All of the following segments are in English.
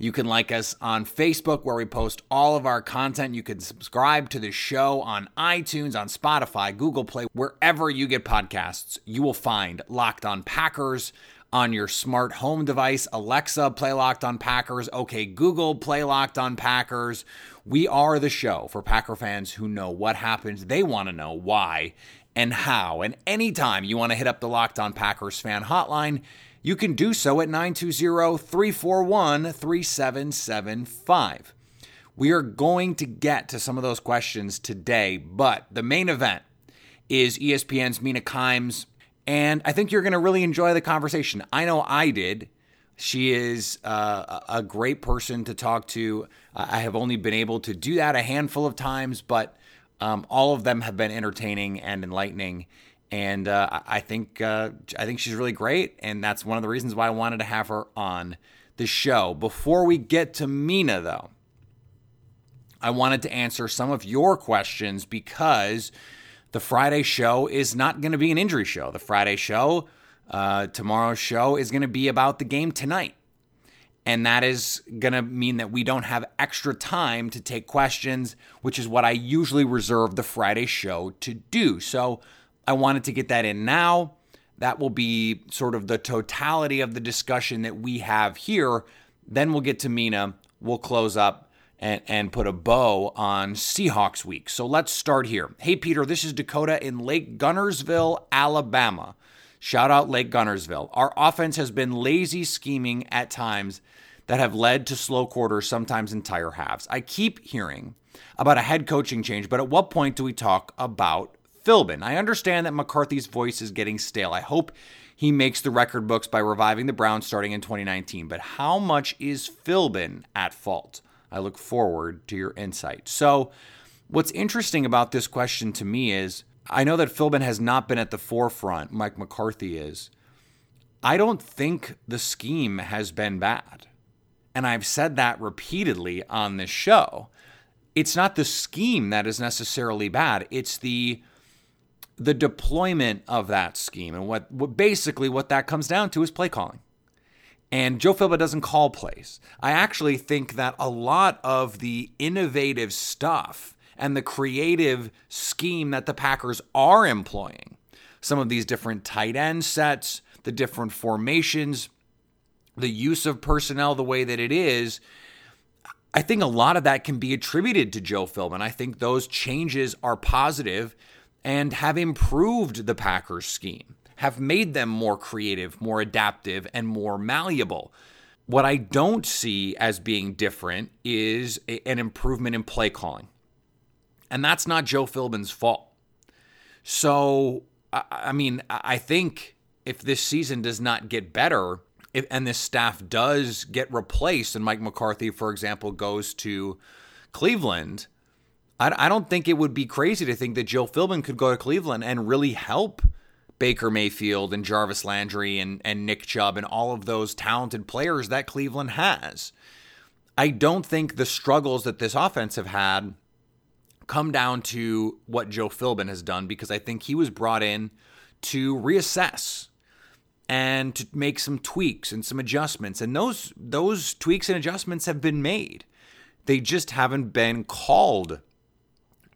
You can like us on Facebook, where we post all of our content. You can subscribe to the show on iTunes, on Spotify, Google Play, wherever you get podcasts. You will find Locked On Packers on your smart home device. Alexa, play Locked On Packers. Okay, Google, play Locked On Packers. We are the show for Packer fans who know what happens. They want to know why and how. And anytime you want to hit up the Locked On Packers fan hotline, you can do so at 920 341 3775. We are going to get to some of those questions today, but the main event is ESPN's Mina Kimes, and I think you're going to really enjoy the conversation. I know I did. She is uh, a great person to talk to. I have only been able to do that a handful of times, but um, all of them have been entertaining and enlightening and uh, I think uh, I think she's really great, and that's one of the reasons why I wanted to have her on the show. Before we get to Mina, though, I wanted to answer some of your questions because the Friday show is not going to be an injury show. The Friday show, uh, tomorrow's show, is going to be about the game tonight. And that is going to mean that we don't have extra time to take questions, which is what I usually reserve the Friday show to do. So I wanted to get that in now. That will be sort of the totality of the discussion that we have here. Then we'll get to Mina. We'll close up and, and put a bow on Seahawks week. So let's start here. Hey, Peter, this is Dakota in Lake Guntersville, Alabama. Shout out Lake Guntersville. Our offense has been lazy scheming at times that have led to slow quarters, sometimes entire halves. I keep hearing about a head coaching change, but at what point do we talk about Philbin. I understand that McCarthy's voice is getting stale. I hope he makes the record books by reviving the Browns starting in 2019. But how much is Philbin at fault? I look forward to your insight. So, what's interesting about this question to me is I know that Philbin has not been at the forefront, Mike McCarthy is. I don't think the scheme has been bad. And I've said that repeatedly on this show. It's not the scheme that is necessarily bad, it's the the deployment of that scheme and what, what basically what that comes down to is play calling. And Joe Philbin doesn't call plays. I actually think that a lot of the innovative stuff and the creative scheme that the Packers are employing, some of these different tight end sets, the different formations, the use of personnel the way that it is, I think a lot of that can be attributed to Joe Philbin. I think those changes are positive and have improved the Packers scheme, have made them more creative, more adaptive, and more malleable. What I don't see as being different is an improvement in play calling. And that's not Joe Philbin's fault. So, I mean, I think if this season does not get better, if, and this staff does get replaced, and Mike McCarthy, for example, goes to Cleveland, I, don't think it would be crazy to think that Joe Philbin could go to Cleveland and really help Baker Mayfield and Jarvis Landry and, and Nick Chubb and all of those talented players that Cleveland has. I don't think the struggles that this offense have had come down to what Joe Philbin has done because I think he was brought in to reassess and to make some tweaks and some adjustments and those those tweaks and adjustments have been made. They just haven't been called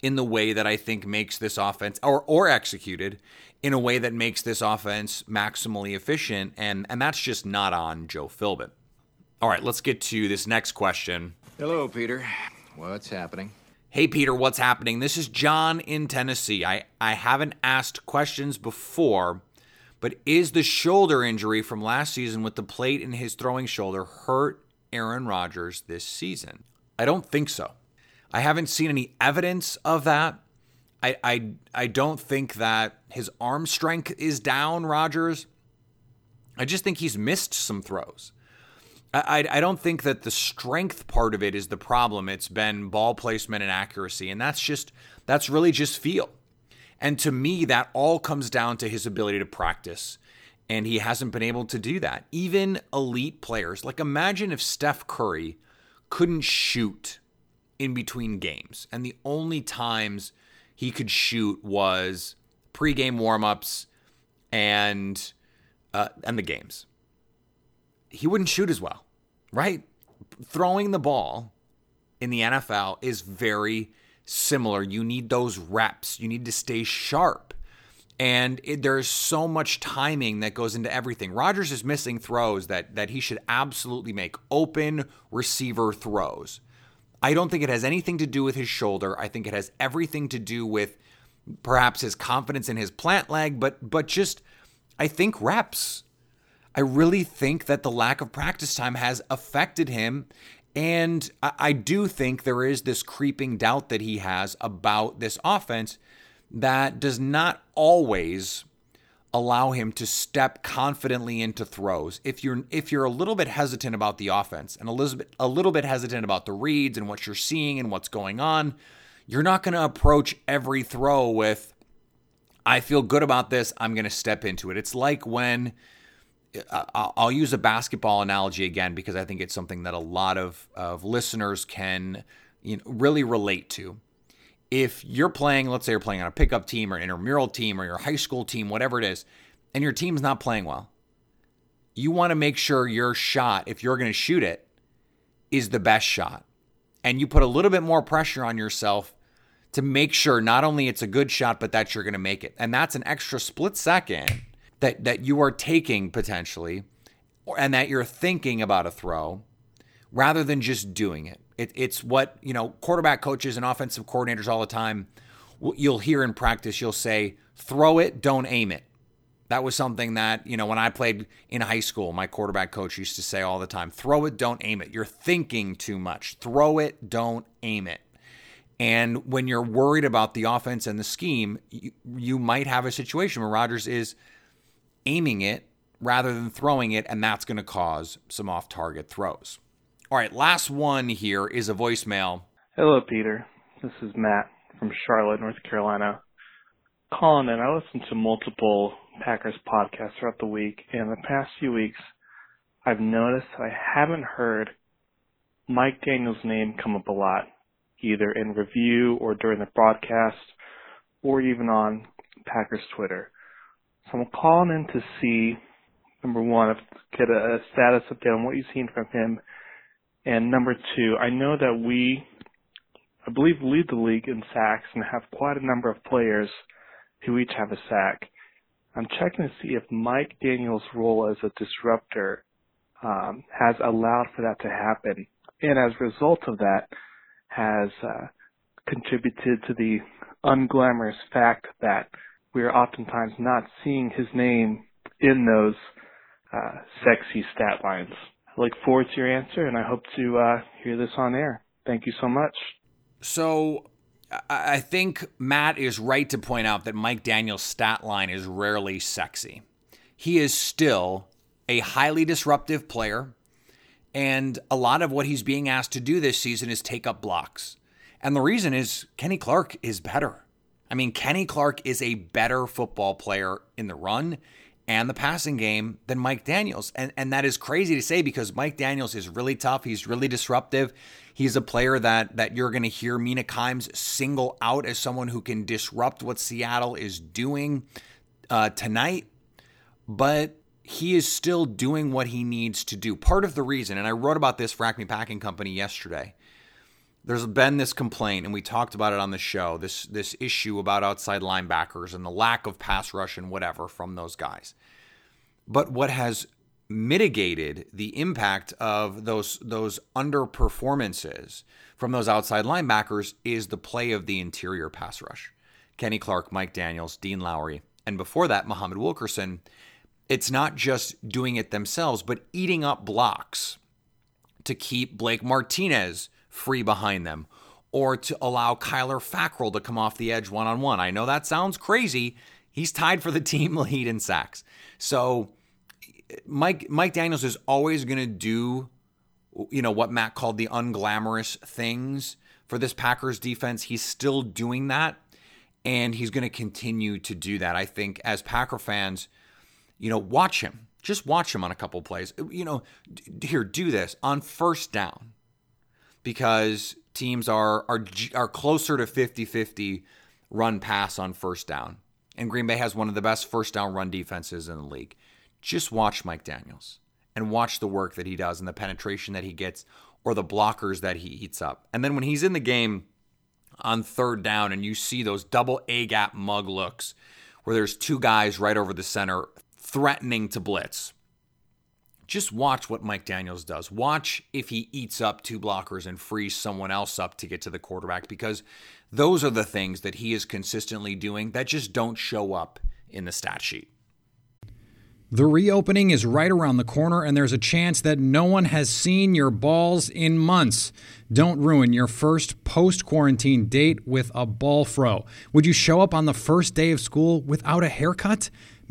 in the way that I think makes this offense or or executed in a way that makes this offense maximally efficient and and that's just not on Joe Philbin. All right, let's get to this next question. Hello, Peter. What's happening? Hey, Peter, what's happening? This is John in Tennessee. I, I haven't asked questions before, but is the shoulder injury from last season with the plate in his throwing shoulder hurt Aaron Rodgers this season? I don't think so. I haven't seen any evidence of that. I, I, I don't think that his arm strength is down, Rodgers. I just think he's missed some throws. I, I don't think that the strength part of it is the problem. It's been ball placement and accuracy, and that's just that's really just feel. And to me, that all comes down to his ability to practice, and he hasn't been able to do that. Even elite players, like imagine if Steph Curry couldn't shoot in between games, and the only times he could shoot was pregame warmups and uh, and the games he wouldn't shoot as well, right? Throwing the ball in the NFL is very similar. You need those reps, you need to stay sharp. And it, there's so much timing that goes into everything. Rodgers is missing throws that that he should absolutely make open receiver throws. I don't think it has anything to do with his shoulder. I think it has everything to do with perhaps his confidence in his plant leg, but but just I think reps. I really think that the lack of practice time has affected him. And I, do think there is this creeping doubt that he has about this offense that does not always allow him to step confidently into throws. If you're if you're a little bit hesitant about the offense and a little bit a little bit hesitant about the reads and what you're seeing and what's going on, you're not going to approach every throw with I feel good about this, I'm going to step into it. It's like when uh, I'll use a basketball analogy again because I think it's something that a lot of, of listeners can you know, really relate to. If you're playing, let's say you're playing on a pickup team or intramural team or your high school team, whatever it is, and your team's not playing well, you want to make sure your shot, if you're going to shoot it, is the best shot. And you put a little bit more pressure on yourself to make sure not only it's a good shot, but that you're going to make it. And that's an extra split second that that you are taking potentially and that you're thinking about a throw rather than just doing it. It. It's what, you know, quarterback coaches and offensive coordinators all the time you'll hear in practice you'll say throw it, don't aim it. That was something that, you know, when I played in high school, my quarterback coach used to say all the time throw it, don't aim it. You're thinking too much. Throw it, don't aim it. And when you're worried about the offense and the scheme, you, you might have a situation where Rodgers is aiming it rather than throwing it, and that's going to cause some off target throws. All right, last one here is a voicemail. Hello, Peter. This is Matt from Charlotte, North Carolina. Calling in, I listen to multiple Packers podcasts throughout the week, and the past few weeks, I've noticed I haven't heard Mike Daniels' name come up a lot, either in review or during the broadcast, or even on Packers Twitter. So I'm calling in to see, number one, get a status update on what you've seen from him. And number two, I know that we, I believe, lead the league in sacks and have quite a number of players who each have a sack. I'm checking to see if Mike Daniels' role as a disruptor um, has allowed for that to happen, and as a result of that, has uh, contributed to the unglamorous fact that we are oftentimes not seeing his name in those uh, sexy stat lines. I look forward to your answer, and I hope to uh, hear this on air. Thank you so much. So, I think Matt is right to point out that Mike Daniels' stat line is rarely sexy. He is still a highly disruptive player, and a lot of what he's being asked to do this season is take up blocks. And the reason is Kenny Clark is better. I mean, Kenny Clark is a better football player in the run and the passing game than Mike Daniels. And and that is crazy to say because Mike Daniels is really tough. He's really disruptive. He's a player that that you're going to hear Mina Kimes single out as someone who can disrupt what Seattle is doing uh, tonight. But he is still doing what he needs to do. Part of the reason, and I wrote about this for Acme Packing Company yesterday there's been this complaint, and we talked about it on the show. This this issue about outside linebackers and the lack of pass rush and whatever from those guys. But what has mitigated the impact of those those underperformances from those outside linebackers is the play of the interior pass rush. Kenny Clark, Mike Daniels, Dean Lowry, and before that Muhammad Wilkerson. It's not just doing it themselves, but eating up blocks to keep Blake Martinez free behind them or to allow Kyler Fackrell to come off the edge one on one. I know that sounds crazy. He's tied for the team lead in sacks. So Mike Mike Daniels is always going to do you know what Matt called the unglamorous things for this Packers defense. He's still doing that and he's going to continue to do that. I think as Packer fans, you know, watch him. Just watch him on a couple plays. You know, here do this on first down because teams are are are closer to 50-50 run pass on first down. And Green Bay has one of the best first down run defenses in the league just watch Mike Daniels and watch the work that he does and the penetration that he gets or the blockers that he eats up. And then when he's in the game on third down and you see those double A gap mug looks where there's two guys right over the center threatening to blitz. Just watch what Mike Daniels does. Watch if he eats up two blockers and frees someone else up to get to the quarterback because those are the things that he is consistently doing that just don't show up in the stat sheet. The reopening is right around the corner, and there's a chance that no one has seen your balls in months. Don't ruin your first post quarantine date with a ball fro. Would you show up on the first day of school without a haircut?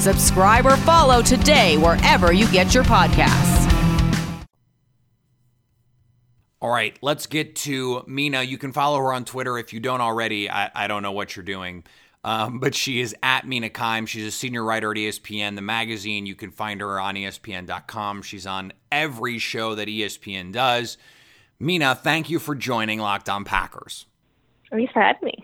Subscribe or follow today wherever you get your podcasts. All right, let's get to Mina. You can follow her on Twitter if you don't already. I, I don't know what you're doing. Um, but she is at Mina Kimes. She's a senior writer at ESPN, the magazine. You can find her on ESPN.com. She's on every show that ESPN does. Mina, thank you for joining Locked On Packers. Thanks for having me.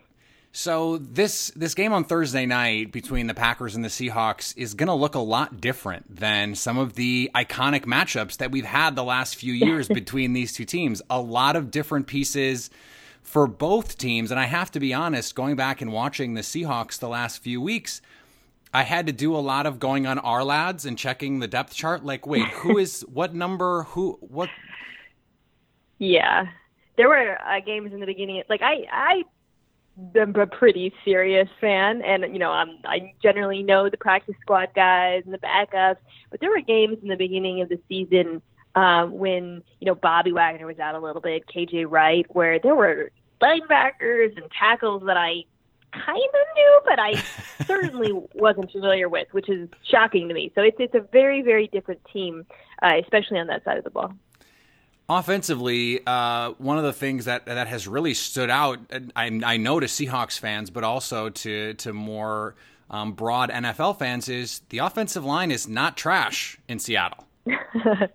So this this game on Thursday night between the Packers and the Seahawks is going to look a lot different than some of the iconic matchups that we've had the last few years between these two teams. A lot of different pieces for both teams, and I have to be honest, going back and watching the Seahawks the last few weeks, I had to do a lot of going on Ourlads and checking the depth chart. Like, wait, who is what number? Who what? Yeah, there were uh, games in the beginning. Like I, I am a pretty serious fan, and you know, I'm, I generally know the practice squad guys and the backups. But there were games in the beginning of the season um, when you know Bobby Wagner was out a little bit, KJ Wright, where there were linebackers and tackles that I kind of knew, but I certainly wasn't familiar with, which is shocking to me. So it's it's a very very different team, uh, especially on that side of the ball. Offensively, uh, one of the things that that has really stood out, I, I know to Seahawks fans, but also to to more um, broad NFL fans, is the offensive line is not trash in Seattle. so I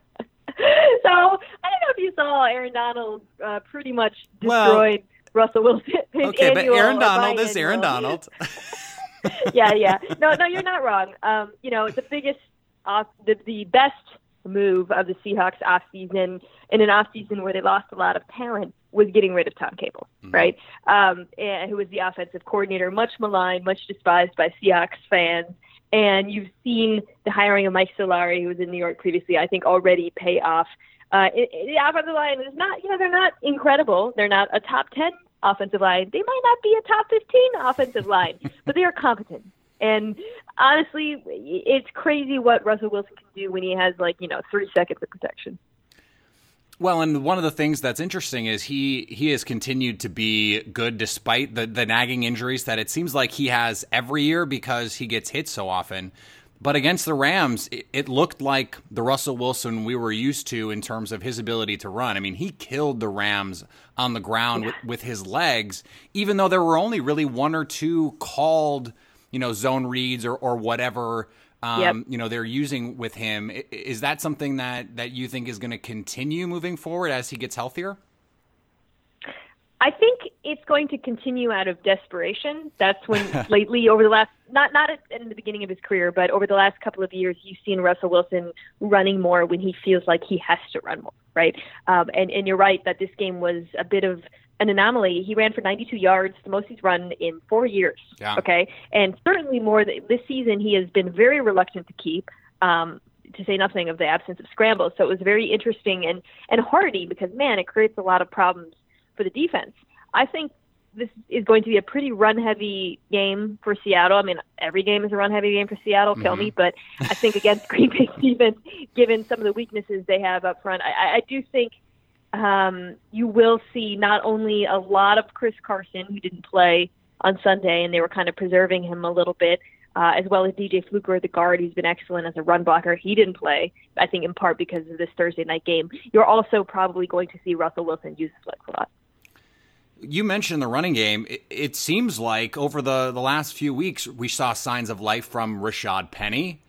don't know if you saw Aaron Donald uh, pretty much destroyed well, Russell Wilson. okay, but Aaron Donald is Aaron Donald. yeah, yeah. No, no, you're not wrong. Um, you know, the biggest, off, the the best move of the Seahawks off season in an off season where they lost a lot of talent was getting rid of Tom Cable, mm-hmm. right? Um, and who was the offensive coordinator, much maligned, much despised by Seahawks fans. And you've seen the hiring of Mike Solari, who was in New York previously, I think already pay off. Uh, it, it, the offensive line is not, you know, they're not incredible. They're not a top 10 offensive line. They might not be a top 15 offensive line, but they are competent. And honestly, it's crazy what Russell Wilson can do when he has like, you know, three seconds of protection. Well, and one of the things that's interesting is he he has continued to be good despite the the nagging injuries that it seems like he has every year because he gets hit so often. But against the Rams, it, it, looked like the Russell Wilson we were used to in terms of his ability to run. I mean, he killed the Rams on the ground yeah. with, with his legs, even though there were only really one or two called, you know, zone reads or, or whatever um, yep. you know they're using with him. Is that something that that you think is going to continue moving forward as he gets healthier? I think it's going to continue out of desperation. That's when lately over the last not not at, in the beginning of his career, but over the last couple of years, you've seen Russell Wilson running more when he feels like he has to run more, right? Um, and and you're right that this game was a bit of an anomaly. He ran for 92 yards, the most he's run in four years. Yeah. Okay, and certainly more th- this season. He has been very reluctant to keep. Um, to say nothing of the absence of scrambles. So it was very interesting and and hardy because man, it creates a lot of problems for the defense. I think this is going to be a pretty run heavy game for Seattle. I mean, every game is a run heavy game for Seattle. Kill mm-hmm. me, but I think against Green Bay's defense, given some of the weaknesses they have up front, I, I do think um, you will see not only a lot of Chris Carson, who didn't play on Sunday, and they were kind of preserving him a little bit, uh, as well as DJ Fluker, the guard, who's been excellent as a run blocker. He didn't play, I think, in part because of this Thursday night game. You're also probably going to see Russell Wilson use his legs a lot. You mentioned the running game. It, it, seems like over the, the last few weeks, we saw signs of life from Rashad Penny.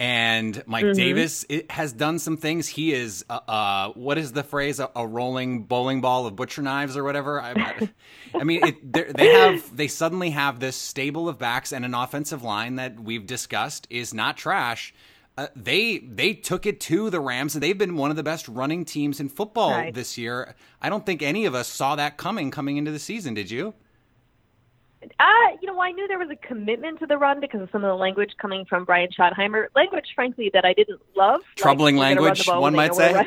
And Mike mm-hmm. Davis has done some things. He is, uh, uh, what is the phrase? A, a, rolling bowling ball of butcher knives or whatever. I, I mean, it, they have they suddenly have this stable of backs and an offensive line that we've discussed is not trash. Uh, they they took it to the Rams, and they've been one of the best running teams in football right. this year. I don't think any of us saw that coming coming into the season. Did you? Uh, you know, I knew there was a commitment to the run because of some of the language coming from Brian Schottenheimer. Language, frankly, that I didn't love. Troubling like, language, one might say.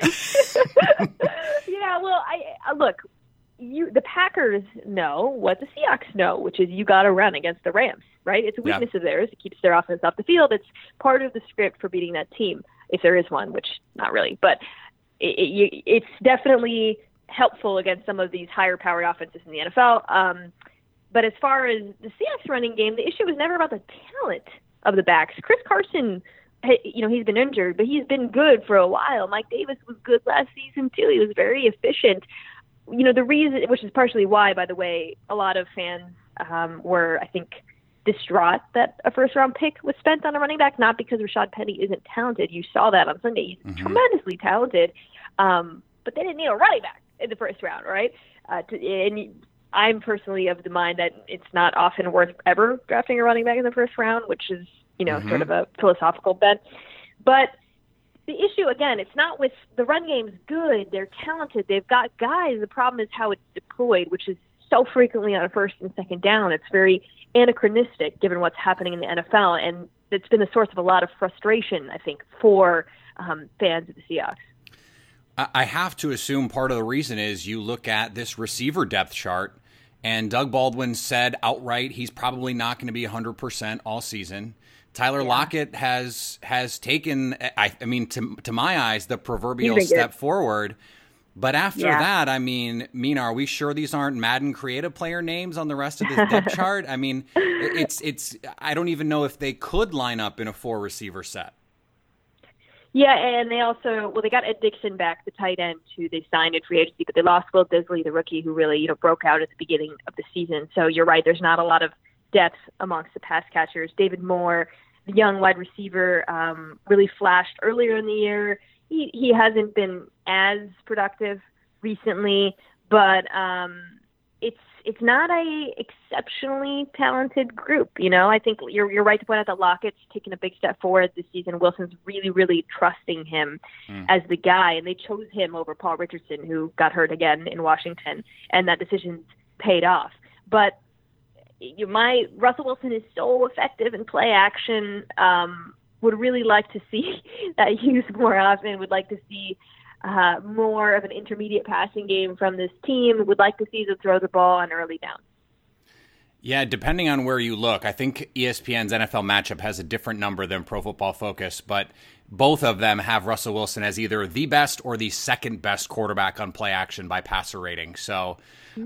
yeah, well, I uh, look. You, the Packers know what the Seahawks know, which is you got to run against the Rams, right? It's a weakness yeah. of theirs. It keeps their offense off the field. It's part of the script for beating that team, if there is one, which not really, but it, it, it's definitely helpful against some of these higher powered offenses in the NFL. Um, but as far as the Seahawks running game, the issue was never about the talent of the backs. Chris Carson, you know, he's been injured, but he's been good for a while. Mike Davis was good last season too. He was very efficient. You know, the reason, which is partially why, by the way, a lot of fans um, were, I think, distraught that a first round pick was spent on a running back, not because Rashad Penny isn't talented. You saw that on Sunday. He's mm-hmm. tremendously talented. Um, but they didn't need a running back in the first round, right? Uh, to, and I'm personally of the mind that it's not often worth ever drafting a running back in the first round, which is, you know, mm-hmm. sort of a philosophical bet. But the issue again, it's not with the run game's good, they're talented, they've got guys. The problem is how it's deployed, which is so frequently on a first and second down. It's very anachronistic given what's happening in the NFL, and it's been the source of a lot of frustration, I think, for um, fans of the Seahawks. I have to assume part of the reason is you look at this receiver depth chart and Doug Baldwin said outright he's probably not going to be 100% all season. Tyler yeah. Lockett has has taken, I, I, mean, to to my eyes, the proverbial step forward. But after yeah. that, I mean, Mina, are we sure these aren't Madden creative player names on the rest of this depth chart? I mean, it's it's. I don't even know if they could line up in a four receiver set. Yeah, and they also well, they got Ed Dickson back, the tight end, who they signed in free agency, but they lost Will Dissly, the rookie, who really you know broke out at the beginning of the season. So you're right, there's not a lot of depth amongst the pass catchers. David Moore, the young wide receiver, um, really flashed earlier in the year. He he hasn't been as productive recently, but um, it's it's not a exceptionally talented group. You know, I think you're you're right to point out that Lockett's taken a big step forward this season. Wilson's really really trusting him mm. as the guy, and they chose him over Paul Richardson, who got hurt again in Washington, and that decision's paid off. But you, my Russell Wilson is so effective in play action. Um, would really like to see that used more often. Would like to see uh, more of an intermediate passing game from this team. Would like to see them throw the ball on early downs. Yeah, depending on where you look, I think ESPN's NFL matchup has a different number than Pro Football Focus, but both of them have Russell Wilson as either the best or the second best quarterback on play action by passer rating. So,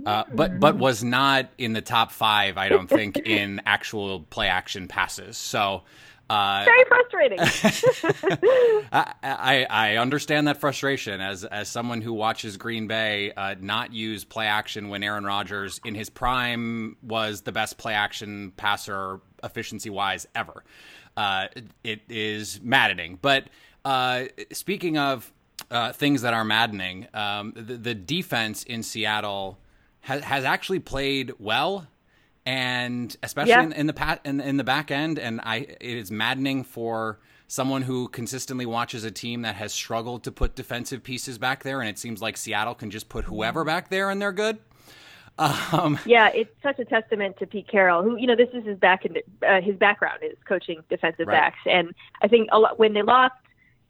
uh, but but was not in the top five, I don't think, in actual play action passes. So, uh, Very frustrating. I, I, I understand that frustration as as someone who watches Green Bay uh, not use play action when Aaron Rodgers in his prime was the best play action passer efficiency wise ever. Uh, it is maddening. But uh, speaking of uh, things that are maddening, um, the, the defense in Seattle has, has actually played well and especially yeah. in, in, the pat in, in the back end. And I, it is maddening for someone who consistently watches a team that has struggled to put defensive pieces back there, and it seems like Seattle can just put whoever back there and they're good. Um, yeah, it's such a testament to Pete Carroll, who you know this is his back in, uh, his background is coaching defensive right. backs, and I think a lot when they lost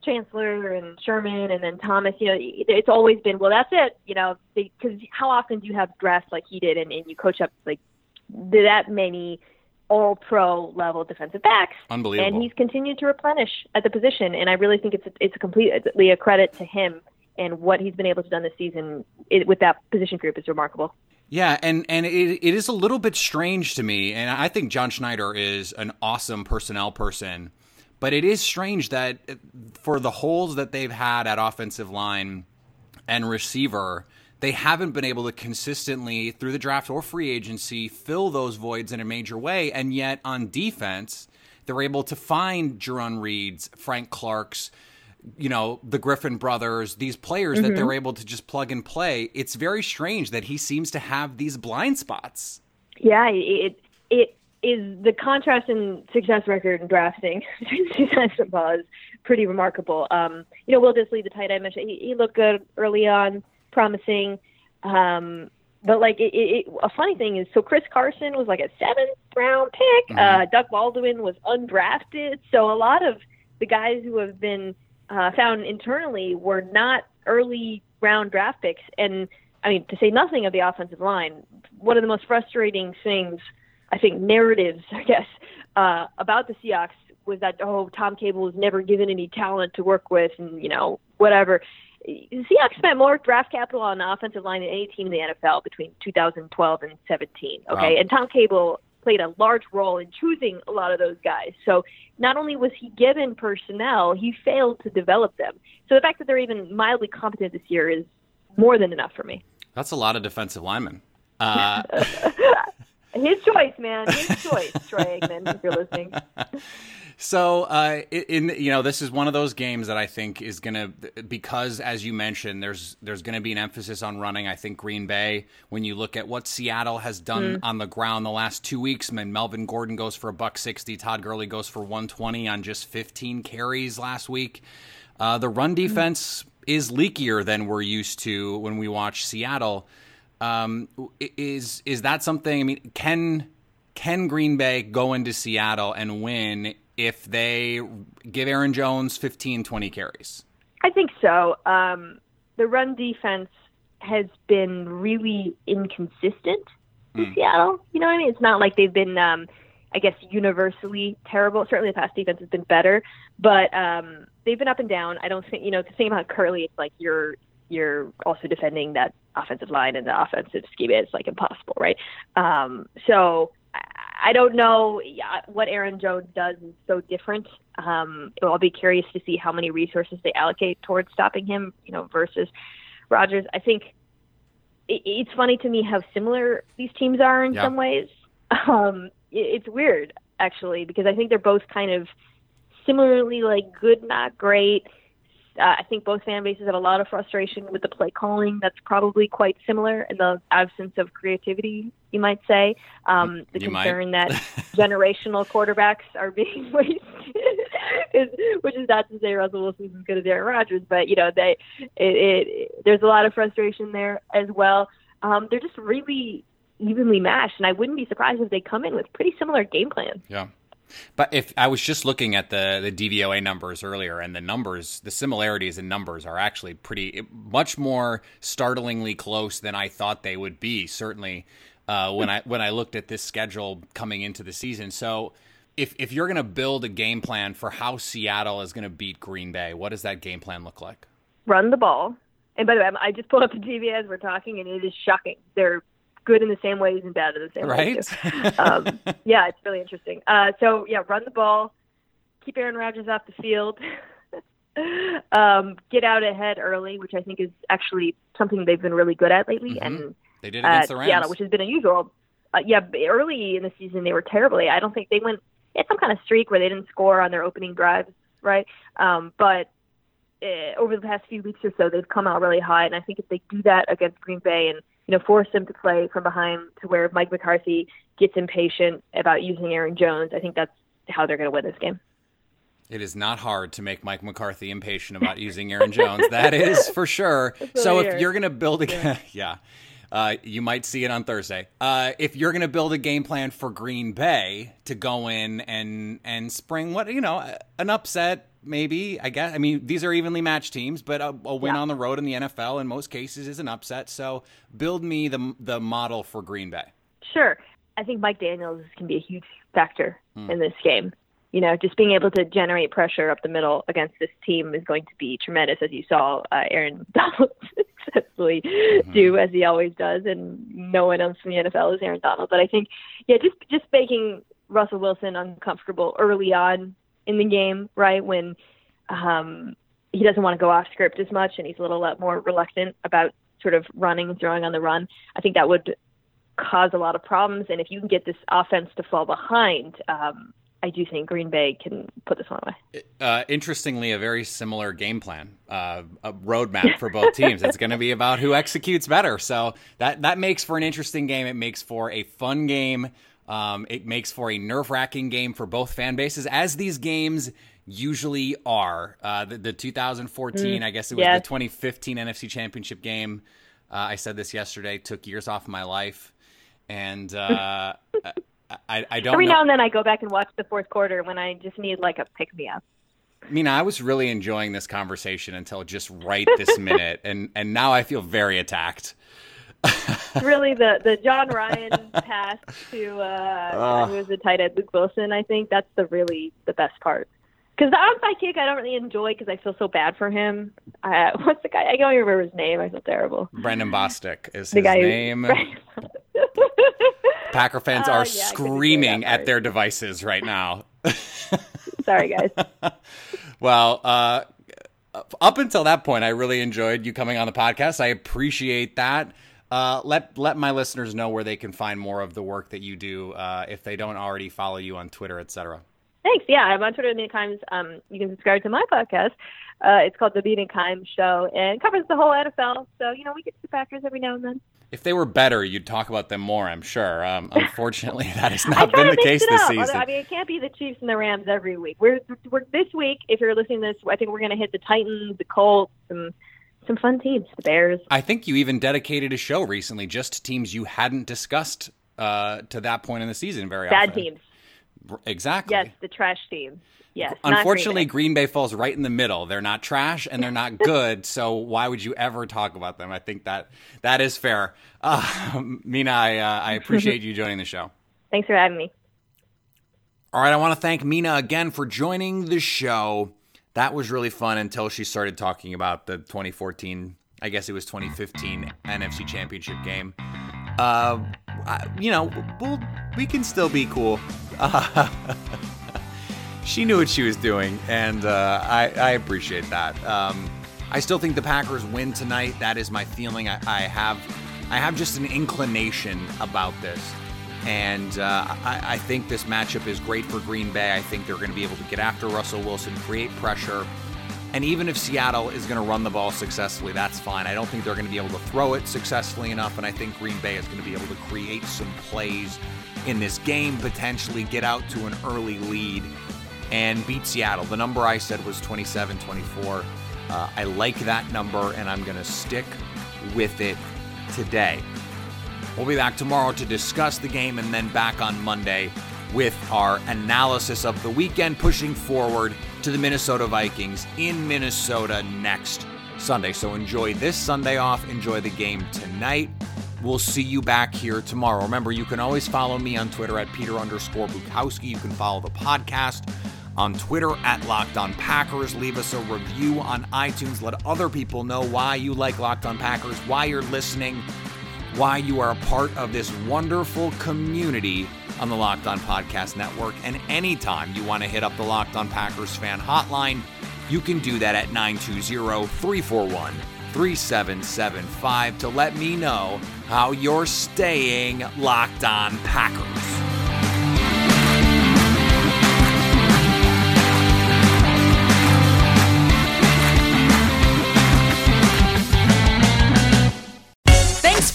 Chancellor and Sherman and then Thomas, you know, it's always been well that's it, you know, because how often do you have drafts like he did, and, and you coach up like that many all pro level defensive backs. Unbelievable. And he's continued to replenish at the position. And I really think it's a, it's a completely a credit to him and what he's been able to do this season it, with that position group is remarkable. Yeah, and and it, it is a little bit strange to me, and I think John Schneider is an awesome personnel person, but it is strange that for the holes that they've had at offensive line and receiver, they haven't been able to consistently through the draft or free agency fill those voids in a major way and yet on defense they're able to find Jarran Reeds, Frank Clarks, you know, the Griffin brothers, these players mm-hmm. that they're able to just plug and play. It's very strange that he seems to have these blind spots. Yeah, it it is the contrast in success record in drafting since football is pretty remarkable. Um, you know, Will Dissly, the tight end, mentioned he, he looked good early on promising. Um, but like it, it, a funny thing is, so Chris Carson was like a seventh round pick. Mm-hmm. Uh, Doug Baldwin was undrafted. So a lot of the guys who have been uh, found internally were not early round draft picks. And I mean, to say nothing of the offensive line, one of the most frustrating things, I think, narratives, I guess, uh, about the Seahawks was that oh, Tom Cable was never given any talent to work with, and you know whatever. Seahawks spent more draft capital on the offensive line than any team in the NFL between 2012 and 17. Okay, wow. and Tom Cable played a large role in choosing a lot of those guys. So not only was he given personnel, he failed to develop them. So the fact that they're even mildly competent this year is more than enough for me. That's a lot of defensive linemen. Uh... His choice, man. His choice, Troy Aikman, if you're listening. So, uh, in you know, this is one of those games that I think is gonna because, as you mentioned, there's there's gonna be an emphasis on running. I think Green Bay, when you look at what Seattle has done mm. on the ground the last two weeks, man, Melvin Gordon goes for a buck sixty, Todd Gurley goes for one twenty on just fifteen carries last week. Uh, the run mm-hmm. defense mm. is leakier than we're used to when we watch Seattle. Um, is is that something? I mean, can can Green Bay go into Seattle and win if they give Aaron Jones 15, 20 carries? I think so. Um, the run defense has been really inconsistent in mm. Seattle. You know what I mean? It's not like they've been. Um, I guess universally terrible. Certainly, the pass defense has been better, but um, they've been up and down. I don't think you know the same about Gurley. It's like you're you're also defending that offensive line and the offensive scheme. It's like impossible, right? Um, so I don't know what Aaron Jones does is so different. Um, I'll be curious to see how many resources they allocate towards stopping him, you know, versus Rodgers. I think it, it's funny to me how similar these teams are in Yeah. some ways. Um, it, it's weird actually because I think they're both kind of similarly like good, not great. Uh, I think both fan bases have a lot of frustration with the play calling. That's probably quite similar in the absence of creativity, you might say. Um, the You might. concern that generational quarterbacks are being wasted, is, which is not to say Russell Wilson's as good as Aaron Rodgers, but you know they, it, it, there's a lot of frustration there as well. Um, they're just really evenly matched, and I wouldn't be surprised if they come in with pretty similar game plans. Yeah. But if I was just looking at the the DVOA numbers earlier, and the numbers, the similarities in numbers are actually pretty much more startlingly close than I thought they would be. Certainly, uh, when I when I looked at this schedule coming into the season. So, if if you're going to build a game plan for how Seattle is going to beat Green Bay, what does that game plan look like? run the ball. And by the way, I'm- just pulled up the TV as we're talking, and it is shocking. They're good in the same ways and bad in the same ways. Right? um, yeah, it's really interesting. Uh, so yeah, run the ball, keep Aaron Rodgers off the field, um, get out ahead early, which I think is actually something they've been really good at lately. Mhm. And They did against uh, the Rams. Seattle, which has been unusual. Uh, yeah, early in the season they were terrible. I don't think they went. They had some kind of streak where they didn't score on their opening drives, right? Um, but uh, over the past few weeks or so, they've come out really high, and I think if they do that against Green Bay and you know force them to play from behind to where Mike McCarthy gets impatient about using Aaron Jones, I think that's how they're going to win this game. It is not hard to make Mike McCarthy impatient about using Aaron Jones. That is for sure. That's So if you're going to build a yeah, uh, you might see it on Thursday. Uh, if you're going to build a game plan for Green Bay to go in and and spring what you know an upset maybe I guess I mean these are evenly matched teams, but a, a win Yeah. on the road in the NFL in most cases is an upset. So build me the the model for Green Bay. Sure. I think Mike Daniels can be a huge factor in this game. You know, just being able to generate pressure up the middle against this team is going to be tremendous, as you saw uh, Aaron Donald successfully do, as he always does, and no one else in the NFL is Aaron Donald. But I think, yeah, just just making Russell Wilson uncomfortable early on in the game, right when um, he doesn't want to go off script as much, and he's a little lot more reluctant about sort of running and throwing on the run. I think that would cause a lot of problems. And if you can get this offense to fall behind, um, I do think Green Bay can put this one away. Uh, interestingly, a very similar game plan, uh, a roadmap for both teams. It's going to be about who executes better. So that that makes for an interesting game. It makes for a fun game. Um, it makes for a nerve wracking game for both fan bases, as these games usually are. Uh, the, the 2014, I guess it was yes. the 2015 NFC Championship game. Uh, I said this yesterday. Took years off of my life, and uh, I, I don't. Every know. now and then I go back and watch the fourth quarter when I just need like a pick me up. Mina, I was really enjoying this conversation until just right this minute, and and now I feel very attacked. really, the the Jon Ryan pass to uh, who was the tight end Luke Wilson. I think that's the really the best part. Because the onside kick, I don't really enjoy because I feel so bad for him. Uh, what's the guy? I don't even remember his name. I feel terrible. Brandon Bostick is The his guy who- name. Packer fans Uh, are yeah, I couldn't say screaming at their devices right now. Sorry, guys. Well, uh, up until that point, I really enjoyed you coming on the podcast. I appreciate that. Uh, let let my listeners know where they can find more of the work that you do uh, if they don't already follow you on Twitter, etc. Thanks. Yeah, I'm on Twitter many times. Um, you can subscribe to my podcast. Uh, it's called The Beat and Kime Show, and covers the whole NFL. So you know, we get to the Packers every now and then. If they were better, you'd talk about them more. I'm sure. Um, unfortunately, that has not been the case this up. season. I mean, it can't be the Chiefs and the Rams every week. We're, we're this week. If you're listening to this, I think we're going to hit the Titans, the Colts, some some fun teams, the Bears. I think you even dedicated a show recently just to teams you hadn't discussed uh, to that point in the season very often. Bad often. teams. Exactly. Yes, the trash teams. Yes. not Green Unfortunately, Bay. Green Bay falls right in the middle. They're not trash and they're not good. so why would you ever talk about them? I think that that is fair. Uh, Mina, I, uh, I appreciate you joining the show. Thanks for having me. All right, I want to thank Mina again for joining the show. That was really fun until she started talking about the 2014, I guess it was 2015 NFC Championship game. Uh, you know, we'll, we can still be cool. Uh, she knew what she was doing, and uh, I, I, appreciate that. Um, I still think the Packers win tonight. That is my feeling. I, I have, I have just an inclination about this. And uh, I, I, think this matchup is great for Green Bay. I think they're going to be able to get after Russell Wilson, create pressure. And even if Seattle is going to run the ball successfully, that's fine. I don't think they're going to be able to throw it successfully enough. And I think Green Bay is going to be able to create some plays in this game, potentially get out to an early lead and beat Seattle. The number I said was 27 24. Uh, I like that number, and I'm going to stick with it today. We'll be back tomorrow to discuss the game and then back on Monday with our analysis of the weekend, pushing forward to the Minnesota Vikings in Minnesota next Sunday. So enjoy this Sunday off, enjoy the game tonight. We'll see you back here tomorrow. Remember, you can always follow me on Twitter at Peter underscore Bukowski. You can follow the podcast on Twitter at Locked On Packers. Leave us a review on iTunes. Let other people know why you like Locked On Packers, why you're listening why you are a part of this wonderful community on the Locked On Podcast Network. And anytime you want to hit up the Locked On Packers fan hotline, you can do that at 920 341 3775 to let me know how you're staying locked on Packers.